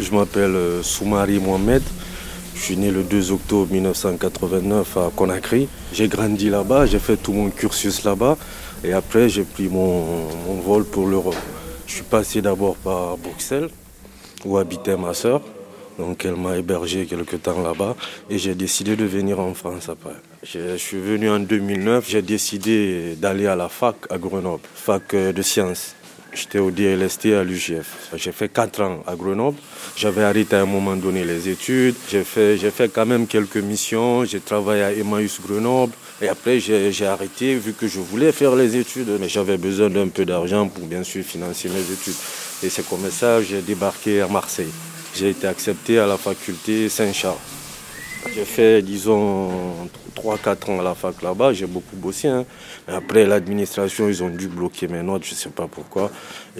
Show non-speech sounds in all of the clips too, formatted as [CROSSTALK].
Je m'appelle euh, Soumari Mohamed. Je suis né le 2 octobre 1989 à Conakry. J'ai grandi là-bas, j'ai fait tout mon cursus là-bas et après j'ai pris mon, vol pour l'Europe. Je suis passé d'abord par Bruxelles où habitait ma soeur. Donc elle m'a hébergé quelque temps là-bas et j'ai décidé de venir en France après. Je, suis venu en 2009, j'ai décidé d'aller à la fac à Grenoble, fac euh, de sciences. J'étais au DLST à l'UGF. J'ai fait 4 ans à Grenoble. J'avais arrêté à un moment donné les études. J'ai fait, j'ai fait quand même quelques missions. J'ai travaillé à Emmaüs Grenoble. Et après, j'ai arrêté vu que je voulais faire les études. Mais j'avais besoin d'un peu d'argent pour bien sûr financer mes études. Et c'est comme ça que j'ai débarqué à Marseille. J'ai été accepté à la faculté Saint-Charles. J'ai fait, disons, 3-4 ans à la fac là-bas, j'ai beaucoup bossé. Hein. Après, l'administration, ils ont dû bloquer mes notes, je ne sais pas pourquoi.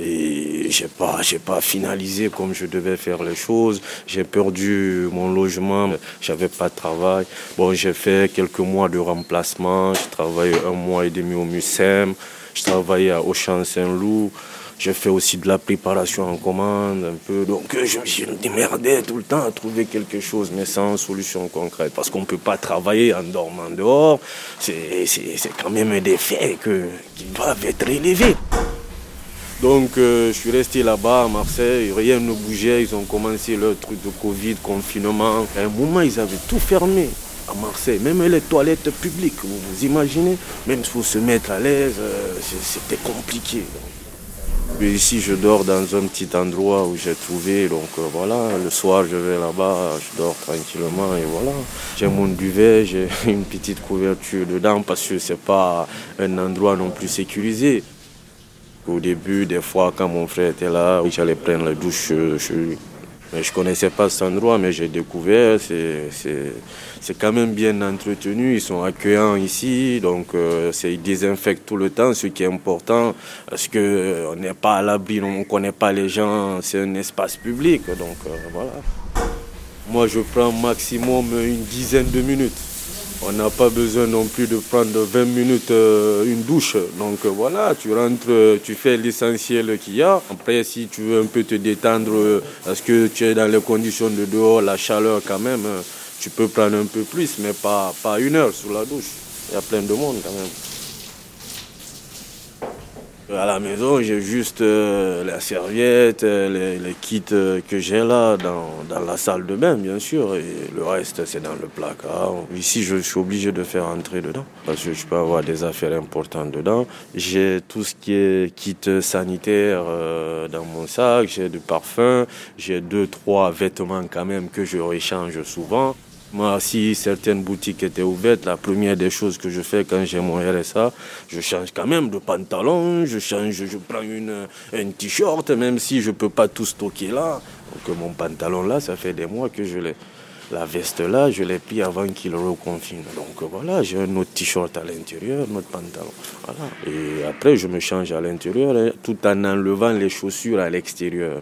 Et je n'ai pas, pas finalisé comme je devais faire les choses. J'ai perdu mon logement, j'avais pas de travail. Bon, j'ai fait quelques mois de remplacement, j'ai travaillé un mois et demi au MUSEM, je travaillais à Auchan Saint-Loup. J'ai fait aussi de la préparation en commande un peu. Donc euh, je, me démerdais tout le temps à trouver quelque chose, mais sans solution concrète. Parce qu'on ne peut pas travailler en dormant dehors. C'est quand même des faits que, qui doivent être élevés. Donc euh, je suis resté là-bas à Marseille, rien ne bougeait, ils ont commencé leur truc de Covid, confinement. À un moment, ils avaient tout fermé à Marseille, même les toilettes publiques, vous vous imaginez, même pour se mettre à l'aise, euh, c'était compliqué ici, je dors dans un petit endroit où j'ai trouvé. Donc euh, voilà, le soir, je vais là-bas, je dors tranquillement et voilà. J'ai mon duvet, [LAUGHS] j'ai une petite couverture dedans parce que c'est pas un endroit non plus sécurisé. Au début, des fois, quand mon frère était là, j'allais prendre la douche chez lui. Je ne connaissais pas cet endroit, mais j'ai découvert. C'est quand même bien entretenu. Ils sont accueillants ici. Donc, euh, ils désinfectent tout le temps, ce qui est important. Parce qu'on euh, n'est pas à l'abri, on ne connaît pas les gens. C'est un espace public. Donc, euh, voilà. Moi, je prends maximum une dizaine de minutes. On n'a pas besoin non plus de prendre 20 minutes euh, une douche. Donc euh, voilà, tu rentres, euh, tu fais l'essentiel qu'il y a. Après, si tu veux un peu te détendre, parce que tu es dans les conditions de dehors, la chaleur quand même, tu peux prendre un peu plus, mais pas, pas une heure sous la douche. Il y a plein de monde quand même. À la maison, j'ai juste euh, la serviette, euh, les, kits euh, que j'ai là dans, la salle de bain, bien sûr, et le reste, c'est dans le placard. Ici, je suis obligé de faire entrer dedans, parce que je peux avoir des affaires importantes dedans. J'ai tout ce qui est kit sanitaire dans mon sac, j'ai du parfum, j'ai deux, trois vêtements quand même que je réchange souvent. Moi, si certaines boutiques étaient ouvertes, la première des choses que je fais quand j'ai mon RSA, je change quand même de pantalon, je change, je prends une, un t-shirt, même si je ne peux pas tout stocker là. Donc mon pantalon là, ça fait des mois que je l'ai. La veste là, je l'ai pris avant qu'il reconfine. Donc voilà, j'ai un autre t-shirt à l'intérieur, un autre pantalon. Voilà. Et après, je me change à l'intérieur hein, tout en enlevant les chaussures à l'extérieur.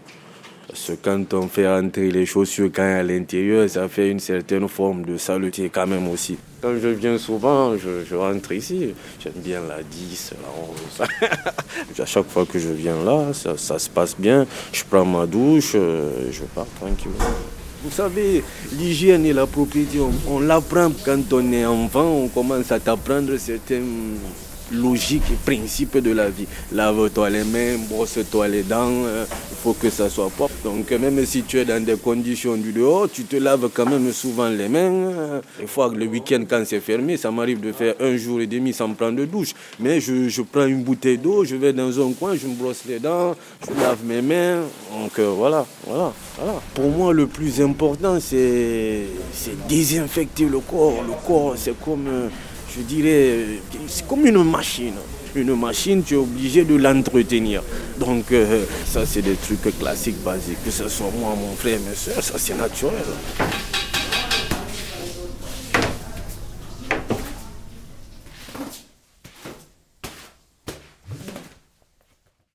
Que quand on fait entrer les chaussures quand à l'intérieur, ça fait une certaine forme de saleté quand même aussi. Quand je viens souvent, je, rentre ici. J'aime bien la 10, la 11. [LAUGHS] à chaque fois que je viens là, ça, se passe bien. Je prends ma douche, euh, je pars tranquillement. Vous savez, l'hygiène et la propriété, on, on l'apprend quand on est enfant, on commence à t'apprendre certaines logique et principe de la vie. Lave-toi les mains, brosse-toi les dents, euh, il faut que ça soit propre. Donc même si tu es dans des conditions du dehors, tu te laves quand même souvent les mains. Des fois, le week-end, quand c'est fermé, ça m'arrive de faire un jour et demi sans prendre de douche. Mais je, prends une bouteille d'eau, je vais dans un coin, je me brosse les dents, je lave mes mains. Donc euh, voilà, voilà, voilà. Pour moi, le plus important, c'est désinfecter le corps. Le corps, c'est comme... Euh, je dirais, c'est comme une machine. Une machine, tu es obligé de l'entretenir. Donc, euh, ça, c'est des trucs classiques, basiques. Que ce soit moi, mon frère, mes soeurs, ça, c'est naturel.